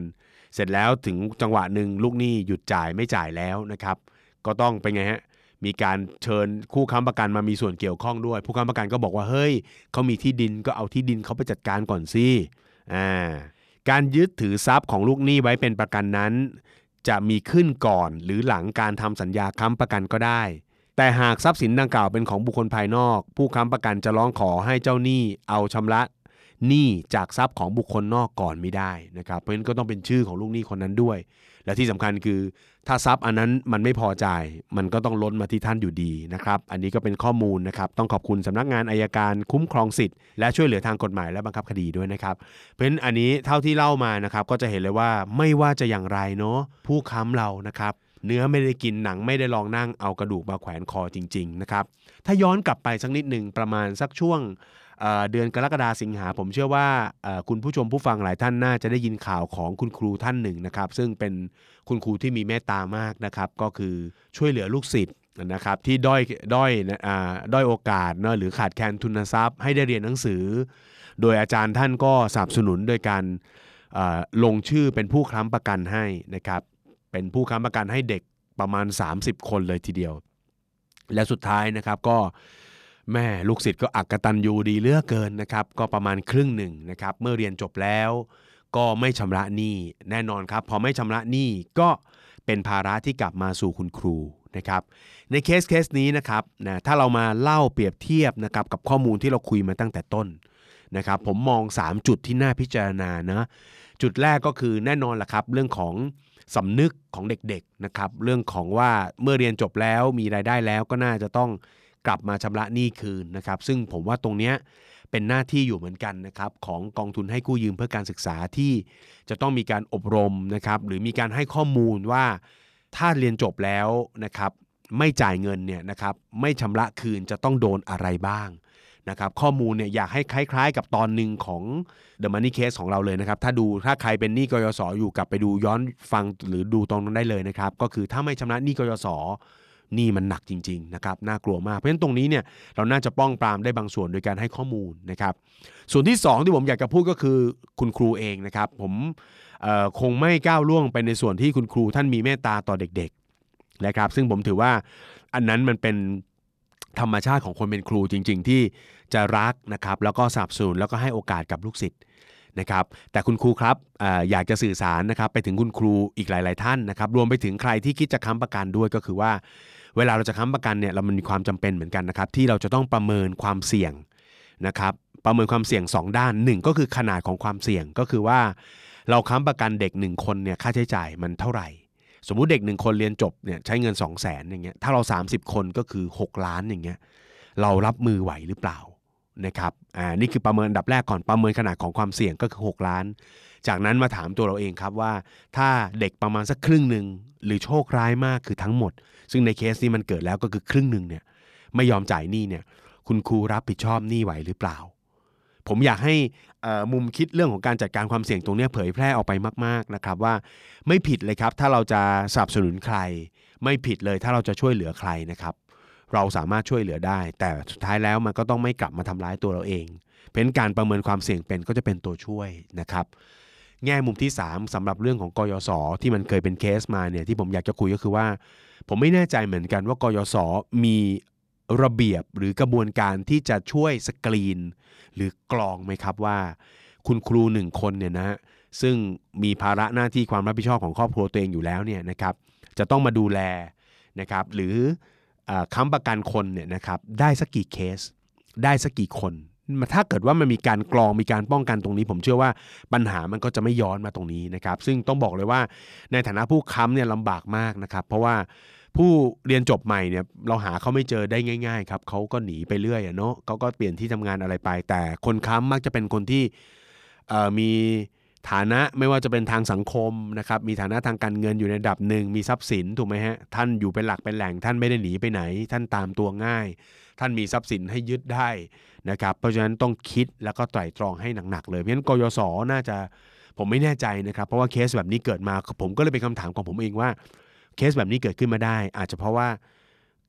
เสร็จแล้วถึงจังหวะหนึ่งลูกหนี้หยุดจ่ายไม่จ่ายแล้วนะครับ ก็ต้องเป็นไงฮะมีการเชิญคู่ค้ำประกันมามีส่วนเกี่ยวข้องด้วย ผู้ค้ำประกันก็บอกว่าเฮ้ยเขามีที่ดินก็เอาที่ดินเขาไปจัดการก่อนสิอ่าการยึดถือทรัพย์ของลูกหนี้ไว้เป็นประกันนั้น จะมีขึ้นก่อนหรือหลังการทำสัญญาค้ำประกันก็ได้ แต่หากทรัพย์สินดังกล่าวเป็นของบุคคลภายนอก ผู้ค้ำประกันจะร้องขอให้เจ้าหนี้เอาชำระ หนี้จากทรัพย์ของบุคคลนอกก่อนไม่ได้นะครับ เพราะฉะนั้นก็ต้องเป็นชื่อของลูกหนี้คนนั้นด้วย และที่สำคัญคือถ้าทรัพย์อันนั้นมันไม่พอใจมันก็ต้องล้นมาที่ท่านอยู่ดีนะครับ อันนี้ก็เป็นข้อมูลนะครับ ต้องขอบคุณสำนักงานอายการคุ้มครองสิทธิ์และช่วยเหลือทางกฎหมายและบังคับคดีด้วยนะครับ เพราะฉะนั้นอันนี้เท่าที่เล่ามานะครับก็จะเห็นเลยว่าไม่ว่าจะอย่างไรเนาะผู้ค้ำเรานะครับเนื้อไม่ได้กินหนังไม่ได้ลองนั่งเอากระดูกมาแขวนคอจริงๆนะครับถ้าย้อนกลับไปสักนิดหนึ่งประมาณสักช่วง เดือนกรกฎาสิงหาผมเชื่อว่าคุณผู้ชมผู้ฟังหลายท่านน่าจะได้ยินข่าวของคุณครูท่านหนึ่งนะครับ ซึ่งเป็นคุณครูที่มีเมตตามากนะครับ ก็คือช่วยเหลือลูกศิษย์นะครับที่ด้อยด้อยด้อยโอกาสเนอะหรือขาดแคลนทุนทรัพย์ ให้ได้เรียนหนังสือ โดยอาจารย์ท่านก็สนับสนุนโดยการลงชื่อเป็นผู้ค้ำประกันให้นะครับ เป็นผู้ค้ำประกันให้เด็กประมาณ 30 คนเลยทีเดียว และสุดท้ายนะครับก็ แม่ลูกศิษย์ก็อักตันยูดีเลือกเกินนะครับ ก็ประมาณครึ่งหนึ่งนะครับ เมื่อเรียนจบแล้ว ก็ไม่ชำระหนี้แน่นอนครับ พอไม่ชำระหนี้ก็เป็นภาระที่กลับมาสู่คุณครูนะครับ ในเคสเคสนี้นะครับนะถ้าเรามาเล่าเปรียบเทียบนะครับกับข้อมูลที่เราคุยมาตั้งแต่ต้นนะครับผมมอง 3 จุดที่น่าพิจารณานะจุดแรกก็คือแน่นอนแหละครับ เรื่องของสำนึกของเด็กๆนะครับเรื่องของว่าเมื่อเรียนจบแล้วมีรายได้แล้วก็น่าจะต้อง กลับมาชำระหนี้คืนนะครับซึ่งผมว่าตรงเนี้ยเป็นหน้าที่อยู่เหมือนกันนะครับของกองทุนให้กู้ยืมเพื่อการศึกษาที่จะต้องมีการอบรมนะครับหรือมีการให้ข้อมูลว่าถ้าเรียนจบแล้วนะครับไม่จ่ายเงินเนี่ยนะครับไม่ชำระคืนจะต้องโดนอะไรบ้างนะครับข้อมูลเนี่ยอยากให้คล้ายๆ กับตอนหนึ่งของ The Money Case ของเราเลยนะครับถ้าดูถ้าใครเป็นหนี้กยศอยู่กลับไปดูย้อนฟังหรือดูตรงนั้นได้เลยนะครับก็คือถ้าไม่ชำระหนี้กยศ นี้มันหนักจริงๆนะครับน่ากลัวมากเพราะฉะนั้นตรงนี้เนี่ยเราน่าจะป้องปรามได้บางส่วนโดยการให้ข้อมูลนะครับส่วนที่ 2 ที่ผมอยากจะพูดก็คือคุณครูเองนะครับผมคงไม่ก้าวล่วงไปในส่วนที่คุณครูท่านมีเมตตาต่อเด็กๆนะครับซึ่งผมถือว่าอันนั้นมันเป็นธรรมชาติของคนเป็นครูจริง ๆ ที่จะรักนะครับแล้วก็สนับสนุนแล้วก็ให้โอกาสกับลูกศิษย์นะครับแต่คุณครูครับออยากจะสื่อสารนะครับไปถึงคุณครูอีกหลาย ๆ ท่านนะครับรวมไปถึงใครที่คิดจะค้ำประกันด้วยก็คือว่า เวลาเราจะค้ำประกันเนี่ยเรามันมีความจำเป็นเหมือนกันนะครับที่เราจะต้องประเมินความเสี่ยงนะครับประเมินความเสี่ยง 2 ด้าน 1 ก็คือขนาดของความเสี่ยงก็คือว่าเราค้ำประกันเด็ก 1 คนเนี่ยค่าใช้จ่ายมันเท่าไหร่ สมมุติเด็ก 1 คนเรียนจบเนี่ยใช้เงิน 2 0 0 0 0นอย่างเงี้ยถ้าเรา 30 คนก็คือ 6 ล้านอย่างเงี้ยเรารับมือไหวหรือเปล่านะครับอ่านี่คือประเมินอันดับแรกก่อนประเมินขนาดของความเสี่ยงก็คือ 6 ล้าน จากนั้นมาถามตัวเราเองครับว่า ถ้าเด็กประมาณสักครึ่งหนึ่ง หรือโชคร้ายมากคือทั้งหมด ซึ่งในเคสนี้มันเกิดแล้วก็คือครึ่งหนึ่งเนี่ยไม่ยอมจ่ายหนี้เนี่ยคุณครูรับผิดชอบหนี้ไหวหรือเปล่า ผมอยากให้มุมคิดเรื่องของการจัดการความเสี่ยงตรงนี้เผยแพร่ออกไปมาก ๆนะครับว่าไม่ผิดเลยครับ ถ้าเราจะสนับสนุนใคร ไม่ผิดเลยถ้าเราจะช่วยเหลือใครนะครับ เราสามารถช่วยเหลือได้ แต่สุดท้ายแล้วมันก็ต้องไม่กลับมาทำร้ายตัวเราเอง เพราะฉะนั้นการประเมินความเสี่ยงเป็นก็จะเป็นตัวช่วยนะครับ แง่มุมที่ 3สำหรับเรื่องของกยศที่มันเคยเป็นเคสมาเนี่ยที่ผมอยากจะคุยก็คือว่า ผมไม่แน่ใจเหมือนกันว่ากยศมีระเบียบหรือกระบวนการที่จะช่วยสกรีน หรือกรองไหมครับว่า คุณครูหนึ่งคนเนี่ยนะซึ่งมีภาระหน้าที่ความรับผิดชอบของครอบครัวตัวเองอยู่แล้วเนี่ยนะครับจะต้องมาดูแลนะครับหรืออค้ำประกันคนเนี่ยนะครับได้สักกี่เคสได้สักกี่คน ถ้าเกิดว่ามันมีการกรองมีการป้องกันตรงนี้ ผมเชื่อว่าปัญหามันก็จะไม่ย้อนมาตรงนี้นะครับซึ่งต้องบอกเลยว่าในฐานะผู้ค้ำเนี่ยลำบากมากนะครับ เพราะว่าผู้เรียนจบใหม่เนี่ยเราหาเขาไม่เจอได้ง่าย ๆ ครับเขาก็หนีไปเรื่อยเนาะเขาก็เปลี่ยนที่ทำงานอะไรไป แต่คนค้ำมักจะเป็นคนที่มีฐานะไม่ว่าจะเป็นทางสังคมนะครับมีฐานะทางการเงินอยู่ในดับหนึ่งมีทรัพย์สินถูกไหมฮะท่านอยู่เป็นหลักเป็นแหล่งท่านไม่ได้หนีไปไหน ท่านตามตัวง่าย ท่านมีทรัพย์สินให้ยึดได้ นะครับเพราะฉะนั้นต้องคิดแล้วก็ไตร่ตรองให้หนักๆเลยเพราะฉะนั้นกยศน่าจะผมไม่แน่ใจนะครับ เพราะว่าเคสแบบนี้เกิดมาผมก็เลยเป็นคำถามของผมเองว่า เคสแบบนี้เกิดขึ้นมาได้ อาจจะเพราะว่า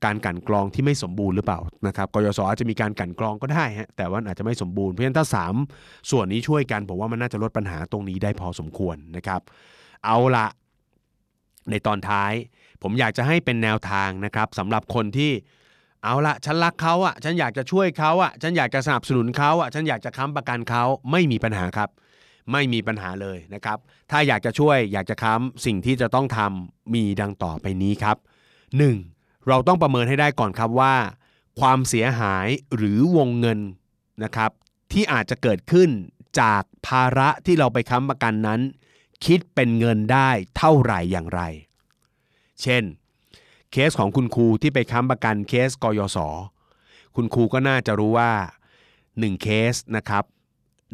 การกันกรองที่ไม่สมบูรณ์หรือเปล่านะครับกยศอาจจะมีการกันกรองก็ได้ฮะแต่ว่าอาจจะไม่สมบูรณ์เพราะฉะนั้นถ้า 3 ส่วนนี้ช่วยกันผมว่ามันน่าจะลดปัญหาตรงนี้ได้พอสมควรนะครับ เอาละในตอนท้าย ผมอยากจะให้เป็นแนวทางนะครับสำหรับคนที่ เอาละฉันรักเขาอะ ฉันอยากจะช่วยเขาอะ ฉันอยากจะสนับสนุนเขาอะ ฉันอยากจะค้ำประกันเขาไม่มีปัญหาครับ ไม่มีปัญหาเลยนะครับ ถ้าอยากจะช่วยอยากจะค้ำสิ่งที่จะต้องทำมีดังต่อไปนี้ครับ 1. เราต้องประเมินให้ได้ก่อนครับว่า ความเสียหายหรือวงเงินนะครับ ที่อาจจะเกิดขึ้นจากภาระที่เราไปค้ำประกันนั้น คิดเป็นเงินได้เท่าไหร่อย่างไร เช่น เคสของคุณครูที่ไปค้ำประกันเคสกยศคุณครูก็น่าจะรู้ว่า 1 เคสนะครับ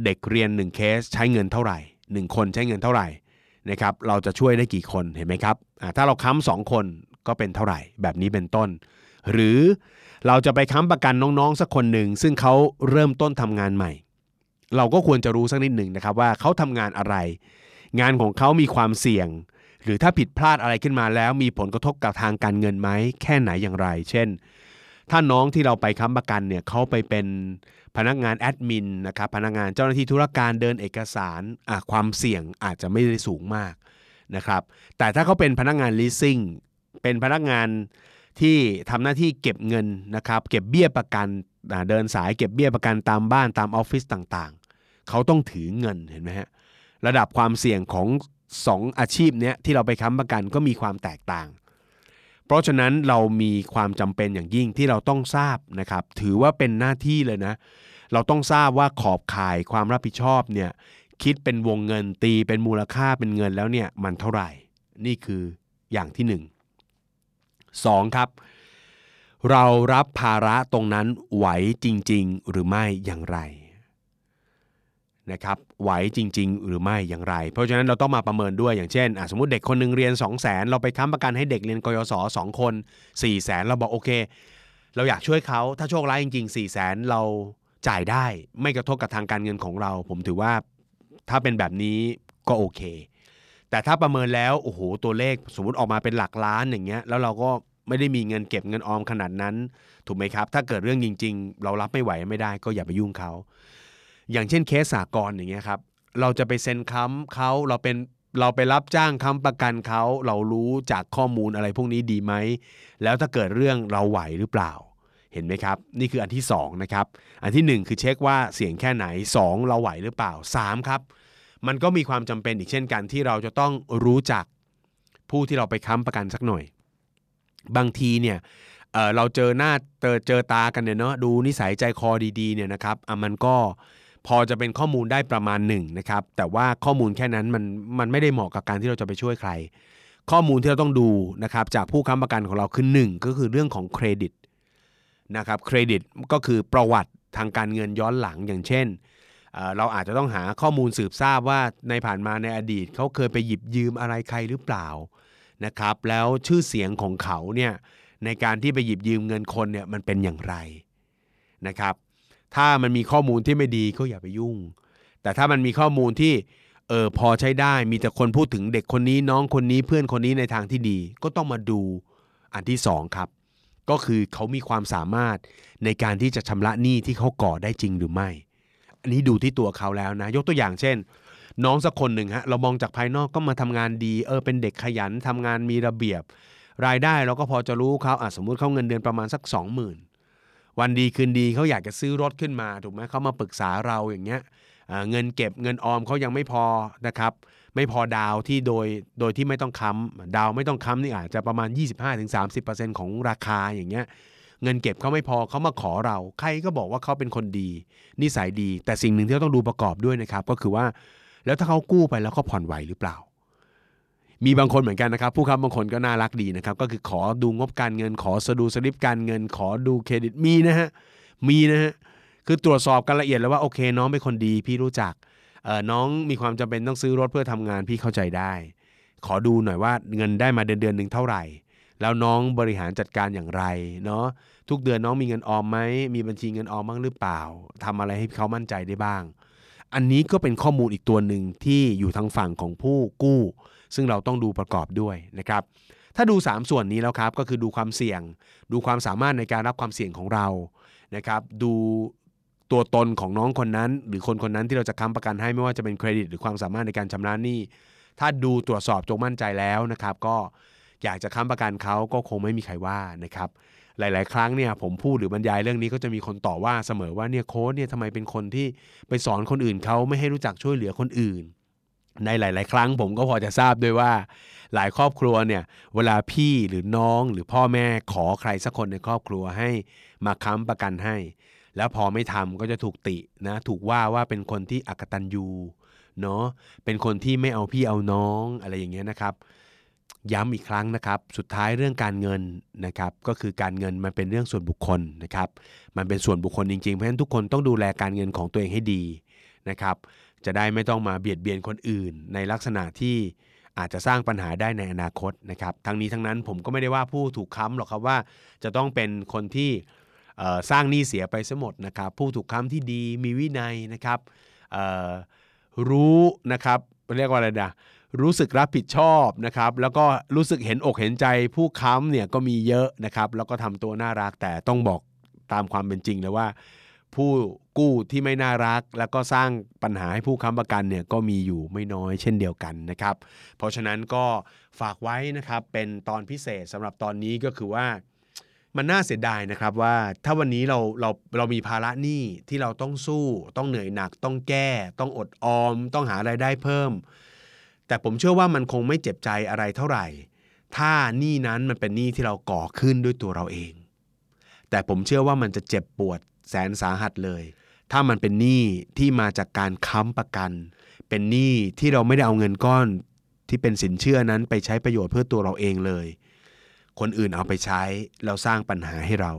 เด็กเรียน 1 เคสใช้เงินเท่าไหร่ 1 คนใช้เงินเท่าไหร่นะครับเราจะช่วยได้กี่คนเห็นไหมครับถ้าเราค้ำสองคนก็เป็นเท่าไหร่ แบบนี้เป็นต้น หรือเราจะไปค้ำประกันน้องๆสักคนหนึ่งซึ่งเขาเริ่มต้นทำงานใหม่ เราก็ควรจะรู้สักนิดหนึ่งนะครับว่าเขาทำงานอะไร งานของเขามีความเสี่ยง หรือถ้าผิดพลาดอะไรขึ้นมาแล้ว มีผลกระทบกับทางการเงินไหมแค่ไหนอย่างไร เช่น ถ้าน้องที่เราไปค้ำประกันเนี่ยเขาไปเป็นพนักงานแอดมินนะครับพนักงานเจ้าหน้าที่ธุรการเดินเอกสารความเสี่ยงอาจจะไม่ได้สูงมากนะครับแต่ถ้าเขาเป็นพนักงาน leasing เป็นพนักงานที่ทำหน้าที่เก็บเงินนะครับเก็บเบี้ยประกันเดินสายเก็บเบี้ยประกันตามบ้านตามออฟฟิศต่างๆ เขาต้องถือเงินเห็นไหมฮะระดับความเสี่ยงของ สองอาชีพเนี้ยที่เราไปค้ำประกันก็มีความแตกต่าง เพราะฉะนั้นเรามีความจำเป็นอย่างยิ่งที่เราต้องทราบนะครับ ถือว่าเป็นหน้าที่เลยนะ เราต้องทราบว่าขอบข่ายความรับผิดชอบเนี่ยคิดเป็นวงเงินตีเป็นมูลค่าเป็นเงินแล้วเนี่ยมันเท่าไหร่ นี่คืออย่างที่หนึ่งสองครับ เรารับภาระตรงนั้นไหวจริง ๆ หรือไม่อย่างไร นะครับไหวจริง ๆ หรือไม่อย่างไร เพราะฉะนั้นเราต้องมาประเมินด้วยอย่างเช่นสมมติเด็กคนหนึงเรียน 2 0 0 0 0นเราไปค้ำประกันให้เด็กเรียนกยศ2คน4 0 0 0 0นเราบอกโอเค เราอยากช่วยเขาถ้าโชคร้ายจริง ๆ4 0 0 0 0 0เราจ่ายได้ไม่กระทบกับทางการเงินของเรา ผมถือว่าถ้าเป็นแบบนี้ก็โอเค แต่ถ้าประเมินแล้วโอ้โหตัวเลขสมมติออกมาเป็นหลักล้านอย่างเงี้ยแล้วเราก็ไม่ได้มีเงินเก็บเงินออมขนาดนั้น ถูกไหมครับ ถ้าเกิดเรื่องจริง ๆ เรารับไม่ไหวไม่ได้ก็อย่าไปยุ่งเขา อย่างเช่นเคสสากลอย่างเงี้ยครับเราจะไปเซ็นค้ำเขาเราเป็นเราไปรับจ้างค้ำประกันเขาเรารู้จากข้อมูลอะไรพวกนี้ดีไหมแล้วถ้าเกิดเรื่องเราไหวหรือเปล่าเห็นไหมครับ นี่คืออันที่2นะครับอันที่ 1 คือเช็คว่าเสี่ยงแค่ไหน 2 เราไหวหรือเปล่า 3 ครับ มันก็มีความจำเป็นอีกเช่นกันที่เราจะต้องรู้จักผู้ที่เราไปค้ำประกันสักหน่อย บางทีเนี่ยเอ่อเราเจอหน้าเจอเจอตากันเนี่ยเนาะดูนิสัยใจคอดีๆเนี่ยนะครับอะมันก็ พอจะเป็นข้อมูลได้ประมาณหนึ่งนะครับ แต่ว่าข้อมูลแค่นั้นมันมันไม่ได้เหมาะกับการที่เราจะไปช่วยใคร ข้อมูลที่เราต้องดูนะครับจากผู้ค้ำประกันของเราคือหนึ่งก็คือเรื่องของเครดิตนะครับเครดิตก็คือประวัติทางการเงินย้อนหลังอย่างเช่นเเราอาจจะต้องหาข้อมูลสืบทราบว่าในผ่านมาในอดีตเขาเคยไปหยิบยืมอะไรใครหรือเปล่านะครับแล้วชื่อเสียงของเขาเนี่ยในการที่ไปหยิบยืมเงินคนเนี่ยมันเป็นอย่างไรนะครับ ถ้ามันมีข้อมูลที่ไม่ดีก็อย่าไปยุ่ง แต่ถ้ามันมีข้อมูลที่เออพอใช้ได้มีแต่คนพูดถึงเด็กคนนี้น้องคนนี้เพื่อนคนนี้ในทางที่ดี ก็ต้องมาดูอันที่สองครับ ก็คือเขามีความสามารถในการที่จะชำระหนี้ที่เขาก่อได้จริงหรือไม่ อันนี้ดูที่ตัวเขาแล้วนะ ยกตัวอย่างเช่น น้องสักคนหนึ่งฮะเรามองจากภายนอกก็มาทำงานดีเออเป็นเด็กขยันทำงานมีระเบียบ รายได้เราก็พอจะรู้เขาอะสมมุติเขาเงินเดือนประมาณสัก 20,000 วันดีคืนดีเขาอยากจะซื้อรถขึ้นมาถูกไหมเขามาปรึกษาเราอย่างเงี้ยเงินเก็บเงินออมเขายังไม่พอนะครับไม่พอดาวที่โดยโดยที่ไม่ต้องค้ำดาวไม่ต้องค้ำนี่อาจจะประมาณ 25-30%ของราคาอย่างเงี้ยเงินเก็บเขาไม่พอเขามาขอเรา ใครก็บอกว่าเขาเป็นคนดี นิสัยดี แต่สิ่งหนึ่งที่เราต้องดูประกอบด้วยนะครับ ก็คือว่า แล้วถ้าเขากู้ไปแล้วเขาผ่อนไหวหรือเปล่า มีบางคนเหมือนกันนะครับ ผู้ค้ำบางคนก็น่ารักดีนะครับ ก็คือขอดูงบการเงิน ขอสดูสลิปการเงิน ขอดูเครดิตมีนะฮะมีนะฮะคือตรวจสอบกันละเอียดแล้วว่าโอเค น้องเป็นคนดี พี่รู้จักเออน้องมีความจำเป็นต้องซื้อรถเพื่อทำงานพี่เข้าใจได้ ขอดูหน่อยว่าเงินได้มาเดือนเดือนหนึ่งเท่าไหร่ แล้วน้องบริหารจัดการอย่างไรเนาะทุกเดือนน้องมีเงินออมไหมมีบัญชีเงินออมบ้างหรือเปล่าทำอะไรให้เขามั่นใจได้บ้าง อันนี้ก็เป็นข้อมูลอีกตัวหนึ่งที่อยู่ทางฝั่งของผู้กู้ ซึ่งเราต้องดูประกอบด้วยนะครับถ้าดู 3 ส่วนนี้แล้วครับก็คือดูความเสี่ยง ดูความสามารถในการรับความเสี่ยงของเรานะครับดูตัวตนของน้องคนนั้น หรือคนคนนั้นที่เราจะค้ำประกันให้ไม่ว่าจะเป็นเครดิต หรือความสามารถในการชำระหนี้ถ้าดูตรวจสอบจงมั่นใจแล้วนะครับก็อยากจะค้ำประกันเขาก็คงไม่มีใครว่านะครับหลาย ๆ ครั้งเนี่ยผมพูดหรือบรรยายเรื่องนี้ก็จะมีคนต่อว่าเสมอว่าเนี่ยโค้ชเนี่ยทำไมเป็นคนที่ไปสอนคนอื่นเขาไม่ให้รู้จักช่วยเหลือคนอื่น ในหลาย ๆ ครั้งผมก็พอจะทราบด้วยว่า หลายครอบครัวเนี่ยเวลาพี่หรือน้องหรือพ่อแม่ขอใครสักคนในครอบครัวให้มาค้ำประกันให้ แล้วพอไม่ทำก็จะถูกตินะถูกว่าว่าเป็นคนที่อักตันยูเนาะเป็นคนที่ไม่เอาพี่เอาน้องอะไรอย่างเงี้ยนะครับ ย้ำอีกครั้งนะครับ สุดท้ายเรื่องการเงินนะครับ ก็คือการเงินมันเป็นเรื่องส่วนบุคคลนะครับ มันเป็นส่วนบุคคลจริงๆ เพราะฉะนั้นทุกคนต้องดูแลการเงินของตัวเองให้ดีนะครับ จะได้ไม่ต้องมาเบียดเบียนคนอื่น ในลักษณะที่อาจจะสร้างปัญหาได้ในอนาคตนะครับ ทั้งนี้ทั้งนั้นผมก็ไม่ได้ว่าผู้ถูกค้ำหรอกครับว่า จะต้องเป็นคนที่สร้างหนี้เสียไปซะหมดนะครับ ผู้ถูกค้ำที่ดีมีวินัยนะครับรู้นะครับเรียกว่าอะไรนะรู้สึกรับผิดชอบนะครับ แล้วก็รู้สึกเห็นอกเห็นใจผู้ค้ำเนี่ยก็มีเยอะนะครับ แล้วก็ทำตัวน่ารักแต่ต้องบอกตามความเป็นจริงเลยว่า ผู้กู้ที่ไม่น่ารัก แล้วก็สร้างปัญหาให้ผู้ค้ำประกันเนี่ยก็มีอยู่ไม่น้อยเช่นเดียวกันนะครับ เพราะฉะนั้นก็ฝากไว้นะครับเป็นตอนพิเศษสำหรับตอนนี้ก็คือว่ามันน่าเสียดายนะครับว่าถ้าวันนี้เราเราเรามีภาระหนี้ที่เราต้องสู้ ต้องเหนื่อยหนัก ต้องแก้ ต้องอดออม ต้องหารายได้เพิ่ม แต่ผมเชื่อว่ามันคงไม่เจ็บใจอะไรเท่าไหร่ ถ้าหนี้นั้นมันเป็นหนี้ที่เราก่อขึ้นด้วยตัวเราเอง แต่ผมเชื่อว่ามันจะเจ็บปวด แสนสาหัสเลย ถ้ามันเป็นหนี้ที่มาจากการค้ำประกัน เป็นหนี้ที่เราไม่ได้เอาเงินก้อนที่เป็นสินเชื่อนั้นไปใช้ประโยชน์เพื่อตัวเราเองเลย คนอื่นเอาไปใช้แล้วสร้างปัญหาให้เรา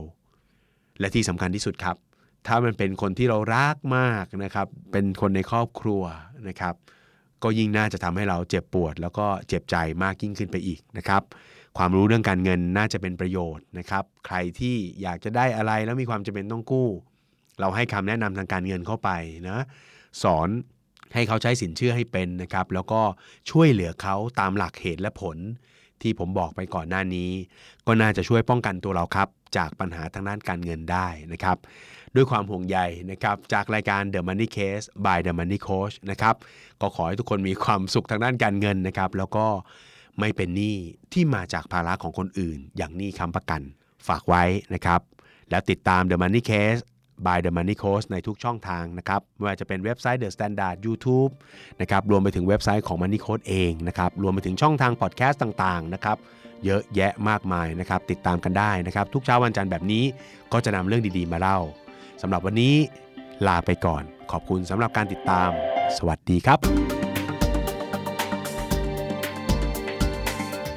และที่สำคัญที่สุดครับ ถ้ามันเป็นคนที่เรารักมากนะครับ เป็นคนในครอบครัวนะครับ ก็ยิ่งน่าจะทำให้เราเจ็บปวด แล้วก็เจ็บใจมากยิ่งขึ้นไปอีกนะครับ ความรู้เรื่องการเงินน่าจะเป็นประโยชน์นะครับ ใครที่อยากจะได้อะไรแล้วมีความจำเป็นต้องกู้ เราให้คำแนะนำทางการเงินเข้าไปนะสอนให้เขาใช้สินเชื่อให้เป็นนะครับ แล้วก็ช่วยเหลือเขาตามหลักเหตุและผล ที่ผมบอกไปก่อนหน้านี้ ก็น่าจะช่วยป้องกันตัวเราครับ จากปัญหาทางด้านการเงินได้นะครับ ด้วยความห่วงใยนะครับจากรายการ The Money Case by The Money Coach นะครับก็ขอให้ทุกคนมีความสุขทางด้านการเงินนะครับ แล้วก็ ไม่เป็นหนี้ที่มาจากภาระของคนอื่น อย่างหนี้ค้ำประกันฝากไว้นะครับ แล้วติดตาม The Money Case by The Money Coach ในทุกช่องทางนะครับไม่ว่าจะเป็นเว็บไซต์ The Standard YouTube นะครับรวมไปถึงเว็บไซต์ของ Money Coach เองนะครับรวมไปถึงช่องทางพอดแคสต์ต่างๆนะครับเยอะแยะมากมายนะครับติดตามกันได้นะครับทุกเช้าวันจันทร์แบบนี้ก็จะนำเรื่องดีๆมาเล่าสำหรับวันนี้ลาไปก่อน ขอบคุณสำหรับการติดตาม สวัสดีครับ